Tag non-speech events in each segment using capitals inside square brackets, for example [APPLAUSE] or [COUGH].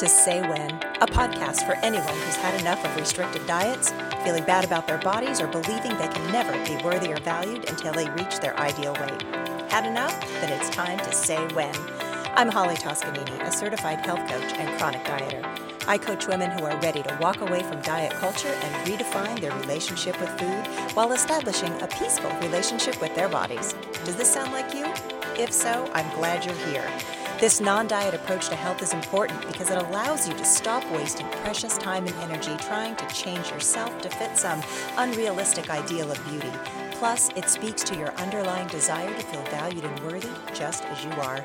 To Say When, a podcast for anyone who's had enough of restrictive diets, feeling bad about their bodies, or believing they can never be worthy or valued until they reach their ideal weight. Had enough? Then it's time to say when. I'm Holly Toscanini, a certified health coach and chronic dieter. I coach women who are ready to walk away from diet culture and redefine their relationship with food while establishing a peaceful relationship with their bodies. Does this sound like you? If so, I'm glad you're here. This non diet approach to health is important because it allows you to stop wasting precious time and energy trying to change yourself to fit some unrealistic ideal of beauty. Plus, it speaks to your underlying desire to feel valued and worthy just as you are.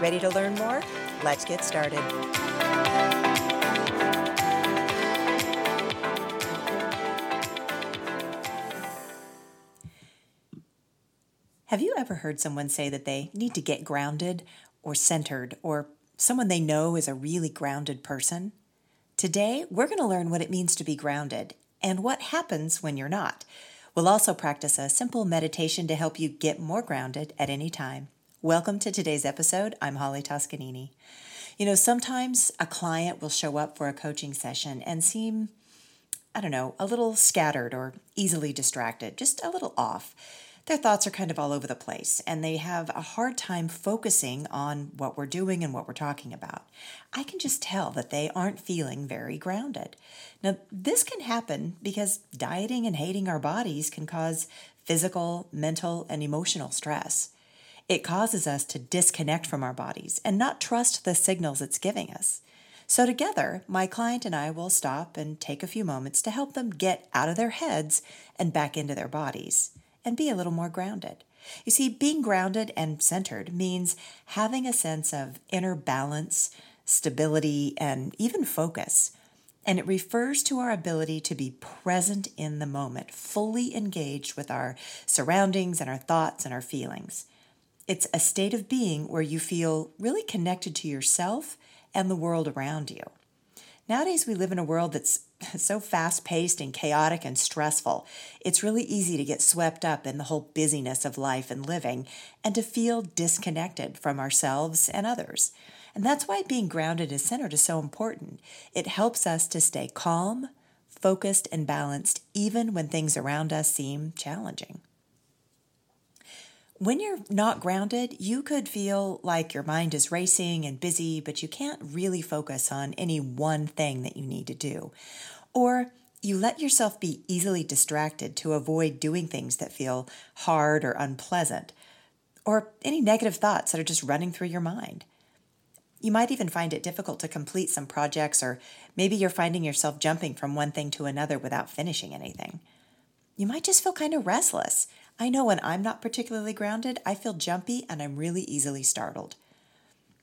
Ready to learn more? Let's get started. Have you ever heard someone say that they need to get grounded or centered or someone they know is a really grounded person? Today, we're going to learn what it means to be grounded and what happens when you're not. We'll also practice a simple meditation to help you get more grounded at any time. Welcome to today's episode. I'm Holly Toscanini. You know, sometimes a client will show up for a coaching session and seem, I don't know, a little scattered or easily distracted, just a little off their thoughts are kind of all over the place and they have a hard time focusing on what we're doing and what we're talking about. I can just tell that they aren't feeling very grounded. Now, this can happen because dieting and hating our bodies can cause physical, mental, and emotional stress. It causes us to disconnect from our bodies and not trust the signals it's giving us. So, together, my client and I will stop and take a few moments to help them get out of their heads and back into their bodies and be a little more grounded. You see, being grounded and centered means having a sense of inner balance, stability, and even focus. And it refers to our ability to be present in the moment, fully engaged with our surroundings and our thoughts and our feelings. It's a state of being where you feel really connected to yourself and the world around you. Nowadays, we live in a world that's [LAUGHS] so fast paced and chaotic and stressful. It's really easy to get swept up in the whole busyness of life and living and to feel disconnected from ourselves and others. And that's why being grounded and centered is so important. It helps us to stay calm, focused, and balanced even when things around us seem challenging. When you're not grounded, you could feel like your mind is racing and busy, but you can't really focus on any one thing that you need to do. Or you let yourself be easily distracted to avoid doing things that feel hard or unpleasant, or any negative thoughts that are just running through your mind. You might even find it difficult to complete some projects, or maybe you're finding yourself jumping from one thing to another without finishing anything. You might just feel kind of restless I know when I'm not particularly grounded, I feel jumpy and I'm really easily startled.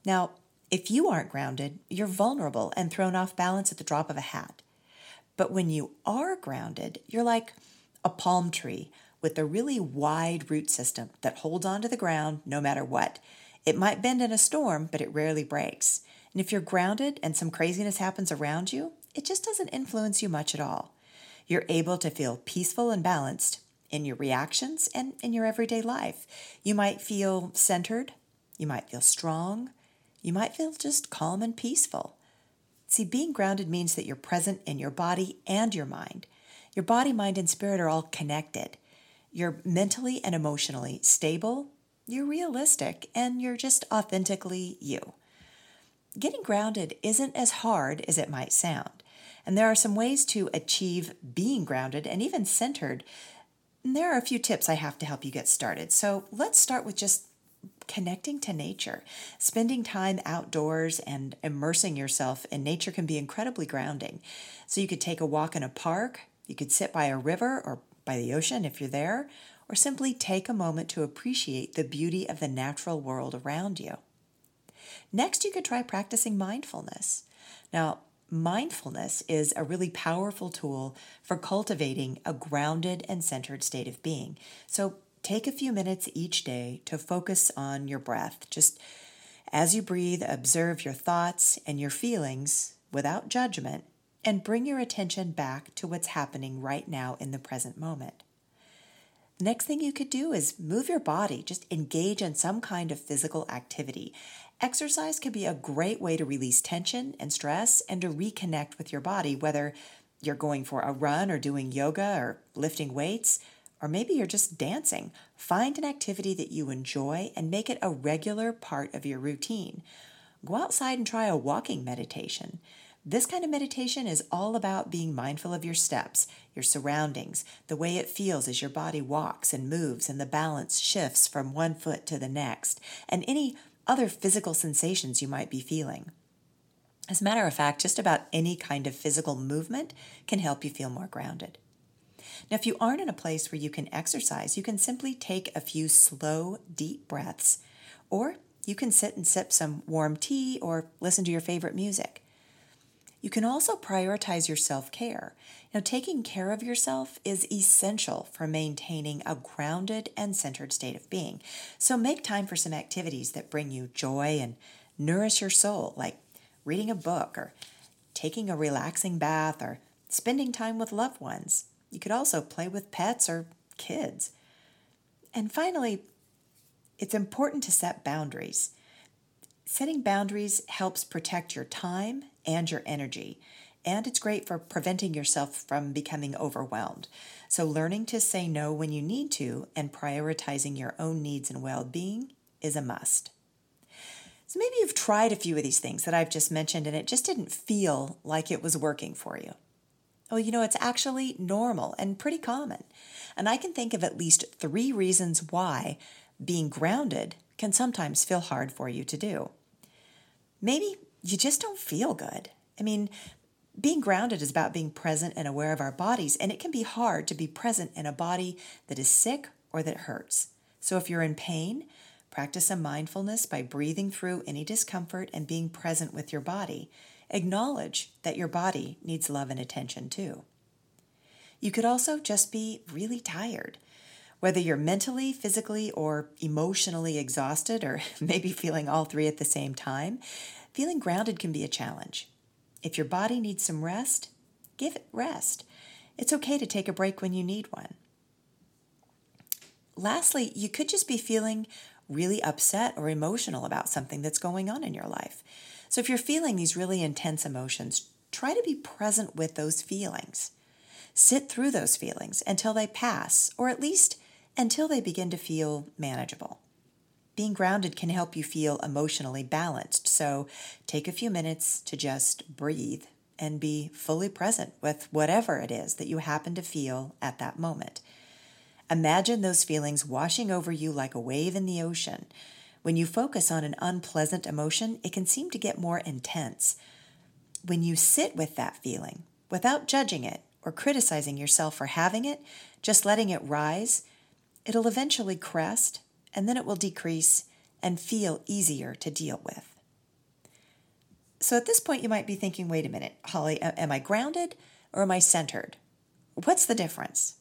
Now, if you aren't grounded, you're vulnerable and thrown off balance at the drop of a hat. But when you are grounded, you're like a palm tree with a really wide root system that holds onto the ground no matter what. It might bend in a storm, but it rarely breaks. And if you're grounded and some craziness happens around you, it just doesn't influence you much at all. You're able to feel peaceful and balanced in your reactions and in your everyday life. You might feel centered, you might feel strong, you might feel just calm and peaceful. See, being grounded means that you're present in your body and your mind. Your body, mind, and spirit are all connected. You're mentally and emotionally stable, you're realistic, and you're just authentically you. Getting grounded isn't as hard as it might sound. And there are some ways to achieve being grounded and even centered there are a few tips I have to help you get started. So let's start with just connecting to nature. Spending time outdoors and immersing yourself in nature can be incredibly grounding. So you could take a walk in a park, you could sit by a river or by the ocean if you're there, or simply take a moment to appreciate the beauty of the natural world around you. Next, you could try practicing mindfulness. Now, Mindfulness is a really powerful tool for cultivating a grounded and centered state of being. So take a few minutes each day to focus on your breath. Just as you breathe, observe your thoughts and your feelings without judgment and bring your attention back to what's happening right now in the present moment. The next thing you could do is move your body, just engage in some kind of physical activity exercise can be a great way to release tension and stress and to reconnect with your body, whether you're going for a run or doing yoga or lifting weights, or maybe you're just dancing. Find an activity that you enjoy and make it a regular part of your routine. Go outside and try a walking meditation. This kind of meditation is all about being mindful of your steps, your surroundings, the way it feels as your body walks and moves, and the balance shifts from one foot to the next, and any other physical sensations you might be feeling. As a matter of fact, just about any kind of physical movement can help you feel more grounded. Now, if you aren't in a place where you can exercise, you can simply take a few slow, deep breaths, or you can sit and sip some warm tea or listen to your favorite music. You can also prioritize your self care. Now, taking care of yourself is essential for maintaining a grounded and centered state of being. So, make time for some activities that bring you joy and nourish your soul, like reading a book or taking a relaxing bath or spending time with loved ones. You could also play with pets or kids. And finally, it's important to set boundaries. Setting boundaries helps protect your time and your energy, and it's great for preventing yourself from becoming overwhelmed. So, learning to say no when you need to and prioritizing your own needs and well being is a must. So, maybe you've tried a few of these things that I've just mentioned and it just didn't feel like it was working for you. Well, you know, it's actually normal and pretty common. And I can think of at least three reasons why being grounded can sometimes feel hard for you to do. Maybe you just don't feel good. I mean, being grounded is about being present and aware of our bodies, and it can be hard to be present in a body that is sick or that hurts. So if you're in pain, practice a mindfulness by breathing through any discomfort and being present with your body. Acknowledge that your body needs love and attention too. You could also just be really tired. Whether you're mentally, physically, or emotionally exhausted, or [LAUGHS] maybe feeling all three at the same time, feeling grounded can be a challenge. If your body needs some rest, give it rest. It's okay to take a break when you need one. Lastly, you could just be feeling really upset or emotional about something that's going on in your life. So if you're feeling these really intense emotions, try to be present with those feelings. Sit through those feelings until they pass, or at least until they begin to feel manageable. Being grounded can help you feel emotionally balanced, so take a few minutes to just breathe and be fully present with whatever it is that you happen to feel at that moment. Imagine those feelings washing over you like a wave in the ocean. When you focus on an unpleasant emotion, it can seem to get more intense. When you sit with that feeling, without judging it or criticizing yourself for having it, just letting it rise, It'll eventually crest and then it will decrease and feel easier to deal with. So at this point, you might be thinking, wait a minute, Holly, am I grounded or am I centered? What's the difference?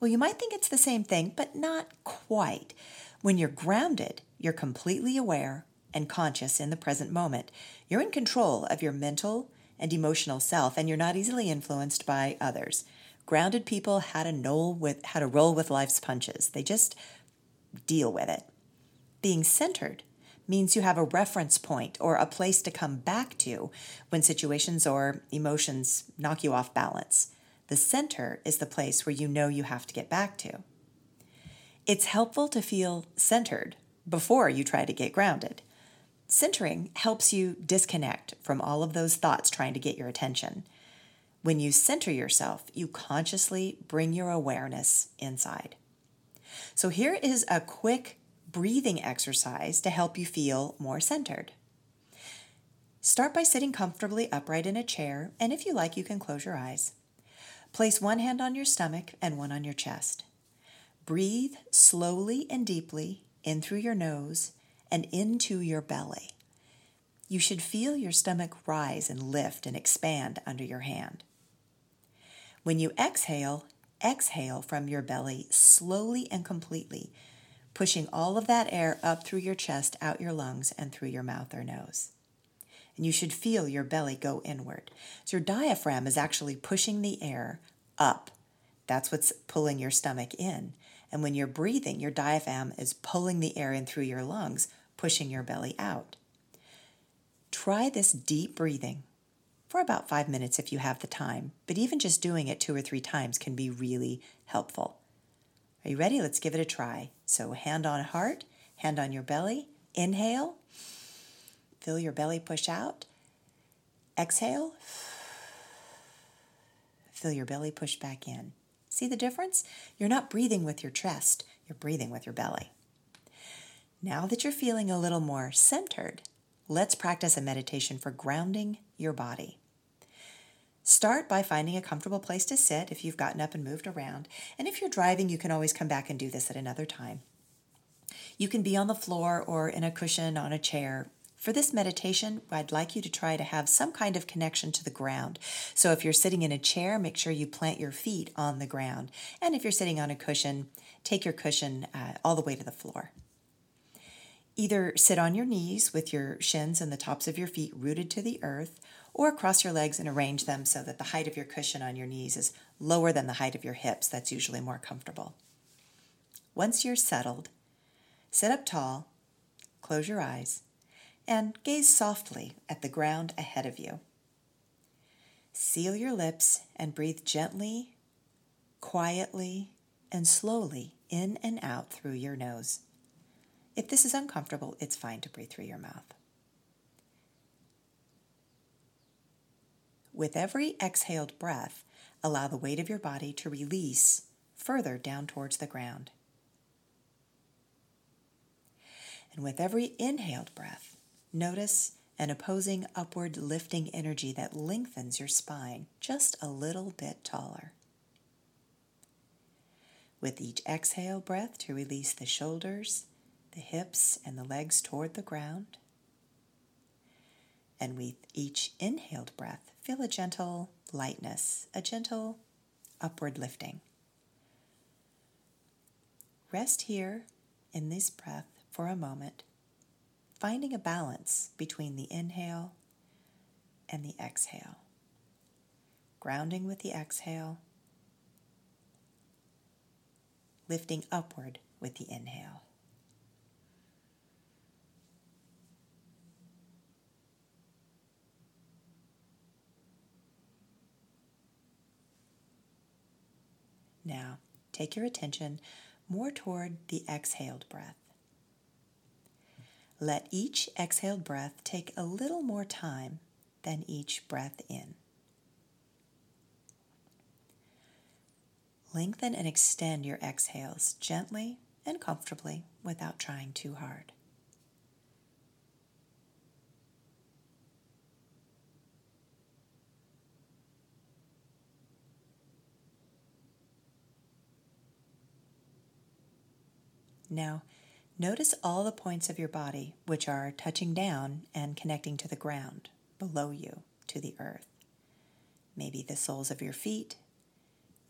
Well, you might think it's the same thing, but not quite. When you're grounded, you're completely aware and conscious in the present moment. You're in control of your mental and emotional self, and you're not easily influenced by others. Grounded people how to roll with how to roll with life's punches. They just deal with it. Being centered means you have a reference point or a place to come back to when situations or emotions knock you off balance. The center is the place where you know you have to get back to. It's helpful to feel centered before you try to get grounded. Centering helps you disconnect from all of those thoughts trying to get your attention. When you center yourself, you consciously bring your awareness inside. So, here is a quick breathing exercise to help you feel more centered. Start by sitting comfortably upright in a chair, and if you like, you can close your eyes. Place one hand on your stomach and one on your chest. Breathe slowly and deeply in through your nose and into your belly. You should feel your stomach rise and lift and expand under your hand. When you exhale, exhale from your belly slowly and completely, pushing all of that air up through your chest, out your lungs, and through your mouth or nose. And you should feel your belly go inward. So your diaphragm is actually pushing the air up. That's what's pulling your stomach in. And when you're breathing, your diaphragm is pulling the air in through your lungs, pushing your belly out. Try this deep breathing for about five minutes if you have the time, but even just doing it two or three times can be really helpful. Are you ready? Let's give it a try. So, hand on heart, hand on your belly. Inhale, feel your belly push out. Exhale, feel your belly push back in. See the difference? You're not breathing with your chest, you're breathing with your belly. Now that you're feeling a little more centered, let's practice a meditation for grounding your body. Start by finding a comfortable place to sit if you've gotten up and moved around. And if you're driving, you can always come back and do this at another time. You can be on the floor or in a cushion on a chair. For this meditation, I'd like you to try to have some kind of connection to the ground. So if you're sitting in a chair, make sure you plant your feet on the ground. And if you're sitting on a cushion, take your cushion uh, all the way to the floor. Either sit on your knees with your shins and the tops of your feet rooted to the earth, or cross your legs and arrange them so that the height of your cushion on your knees is lower than the height of your hips. That's usually more comfortable. Once you're settled, sit up tall, close your eyes, and gaze softly at the ground ahead of you. Seal your lips and breathe gently, quietly, and slowly in and out through your nose. If this is uncomfortable, it's fine to breathe through your mouth. With every exhaled breath, allow the weight of your body to release further down towards the ground. And with every inhaled breath, Notice an opposing upward lifting energy that lengthens your spine just a little bit taller. With each exhale breath to release the shoulders, the hips, and the legs toward the ground. And with each inhaled breath, feel a gentle lightness, a gentle upward lifting. Rest here in this breath for a moment finding a balance between the inhale and the exhale. Grounding with the exhale, lifting upward with the inhale. Now, take your attention more toward the exhaled breath. Let each exhaled breath take a little more time than each breath in. Lengthen and extend your exhales gently and comfortably without trying too hard. Now, Notice all the points of your body which are touching down and connecting to the ground below you, to the earth. Maybe the soles of your feet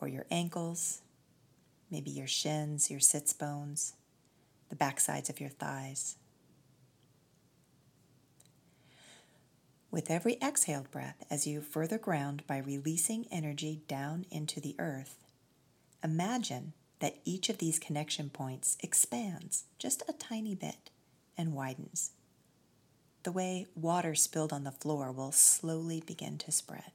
or your ankles, maybe your shins, your sits bones, the backsides of your thighs. With every exhaled breath, as you further ground by releasing energy down into the earth, imagine that each of these connection points expands just a tiny bit and widens. The way water spilled on the floor will slowly begin to spread.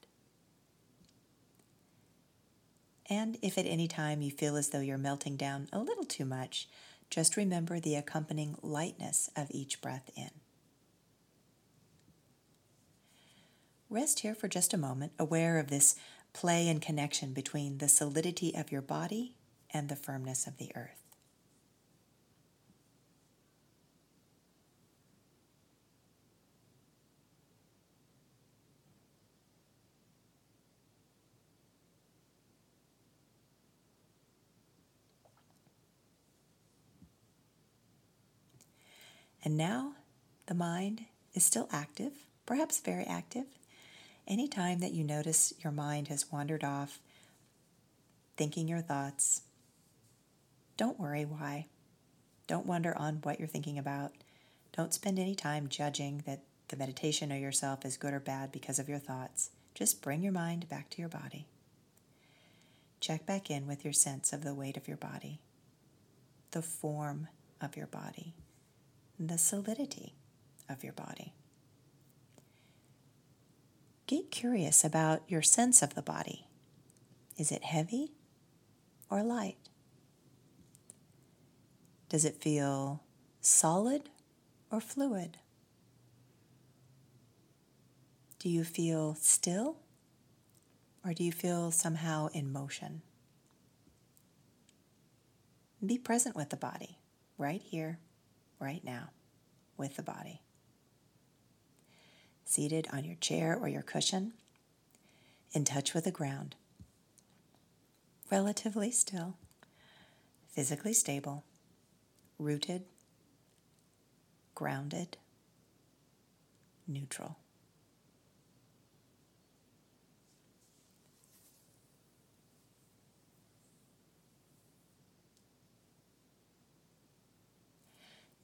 And if at any time you feel as though you're melting down a little too much, just remember the accompanying lightness of each breath in. Rest here for just a moment, aware of this play and connection between the solidity of your body and the firmness of the earth. And now the mind is still active, perhaps very active. Anytime that you notice your mind has wandered off, thinking your thoughts, don't worry why. Don't wonder on what you're thinking about. Don't spend any time judging that the meditation or yourself is good or bad because of your thoughts. Just bring your mind back to your body. Check back in with your sense of the weight of your body, the form of your body, the solidity of your body. get curious about your sense of the body. Is it heavy or light? Does it feel solid or fluid? Do you feel still or do you feel somehow in motion? Be present with the body, right here, right now, with the body. Seated on your chair or your cushion, in touch with the ground. Relatively still, physically stable, rooted, grounded, neutral.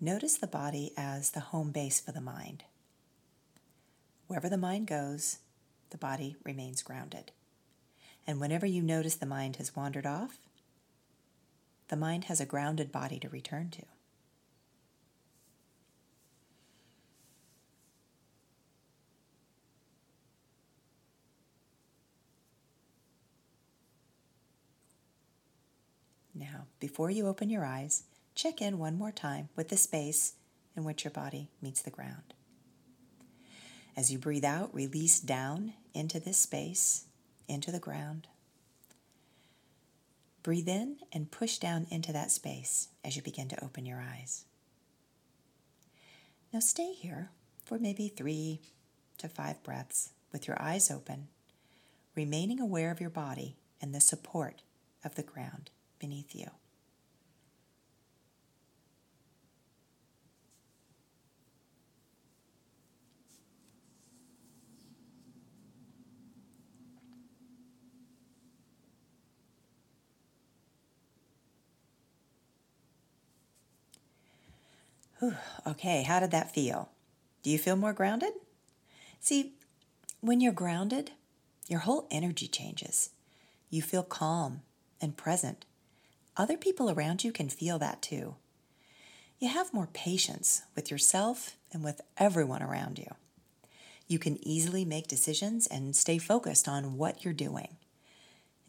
Notice the body as the home base for the mind. Wherever the mind goes, the body remains grounded. And whenever you notice the mind has wandered off, the mind has a grounded body to return to. Now, before you open your eyes, check in one more time with the space in which your body meets the ground. As you breathe out, release down into this space, into the ground. Breathe in and push down into that space as you begin to open your eyes. Now stay here for maybe three to five breaths with your eyes open, remaining aware of your body and the support of the ground beneath you. Whew, [SIGHS] okay, how did that feel? Do you feel more grounded? See, when you're grounded, your whole energy changes. You feel calm and present. Other people around you can feel that too. You have more patience with yourself and with everyone around you. You can easily make decisions and stay focused on what you're doing.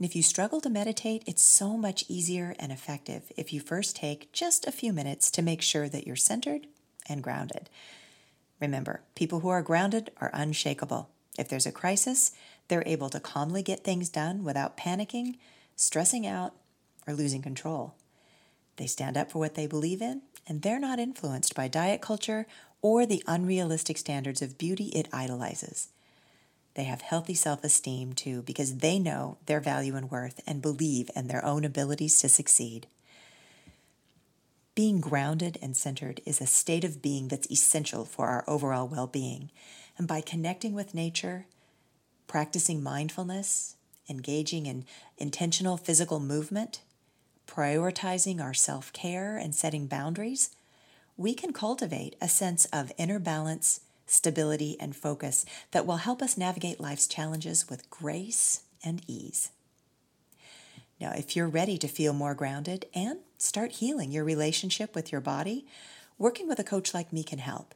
And if you struggle to meditate, it's so much easier and effective if you first take just a few minutes to make sure that you're centered and grounded. Remember, people who are grounded are unshakable. If there's a crisis, they're able to calmly get things done without panicking, stressing out, or losing control. They stand up for what they believe in, and they're not influenced by diet culture or the unrealistic standards of beauty it idolizes. They have healthy self esteem too because they know their value and worth and believe in their own abilities to succeed. Being grounded and centered is a state of being that's essential for our overall well being. And by connecting with nature, practicing mindfulness, engaging in intentional physical movement, prioritizing our self care, and setting boundaries, we can cultivate a sense of inner balance stability, and focus that will help us navigate life's challenges with grace and ease. Now, if you're ready to feel more grounded and start healing your relationship with your body, working with a coach like me can help.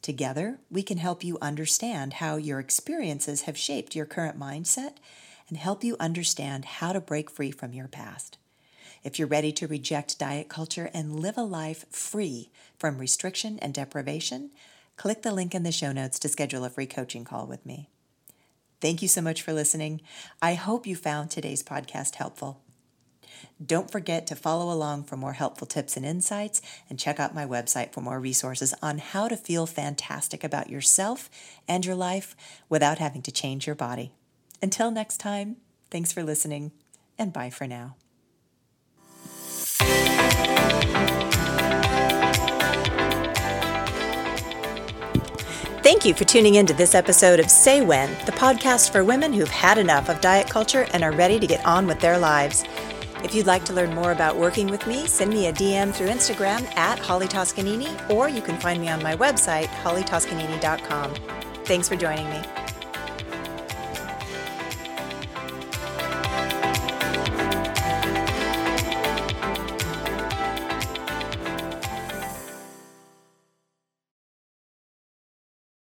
Together, we can help you understand how your experiences have shaped your current mindset and help you understand how to break free from your past. If you're ready to reject diet culture and live a life free from restriction and deprivation, click the link in the show notes to schedule a free coaching call with me. Thank you so much for listening. I hope you found today's podcast helpful. Don't forget to follow along for more helpful tips and insights, and check out my website for more resources on how to feel fantastic about yourself and your life without having to change your body. Until next time, thanks for listening, and bye for now. Thank you for tuning in to this episode of Say When, the podcast for women who've had enough of diet culture and are ready to get on with their lives. If you'd like to learn more about working with me, send me a DM through Instagram at Holly Toscanini, or you can find me on my website, hollytoscanini.com. Thanks for joining me.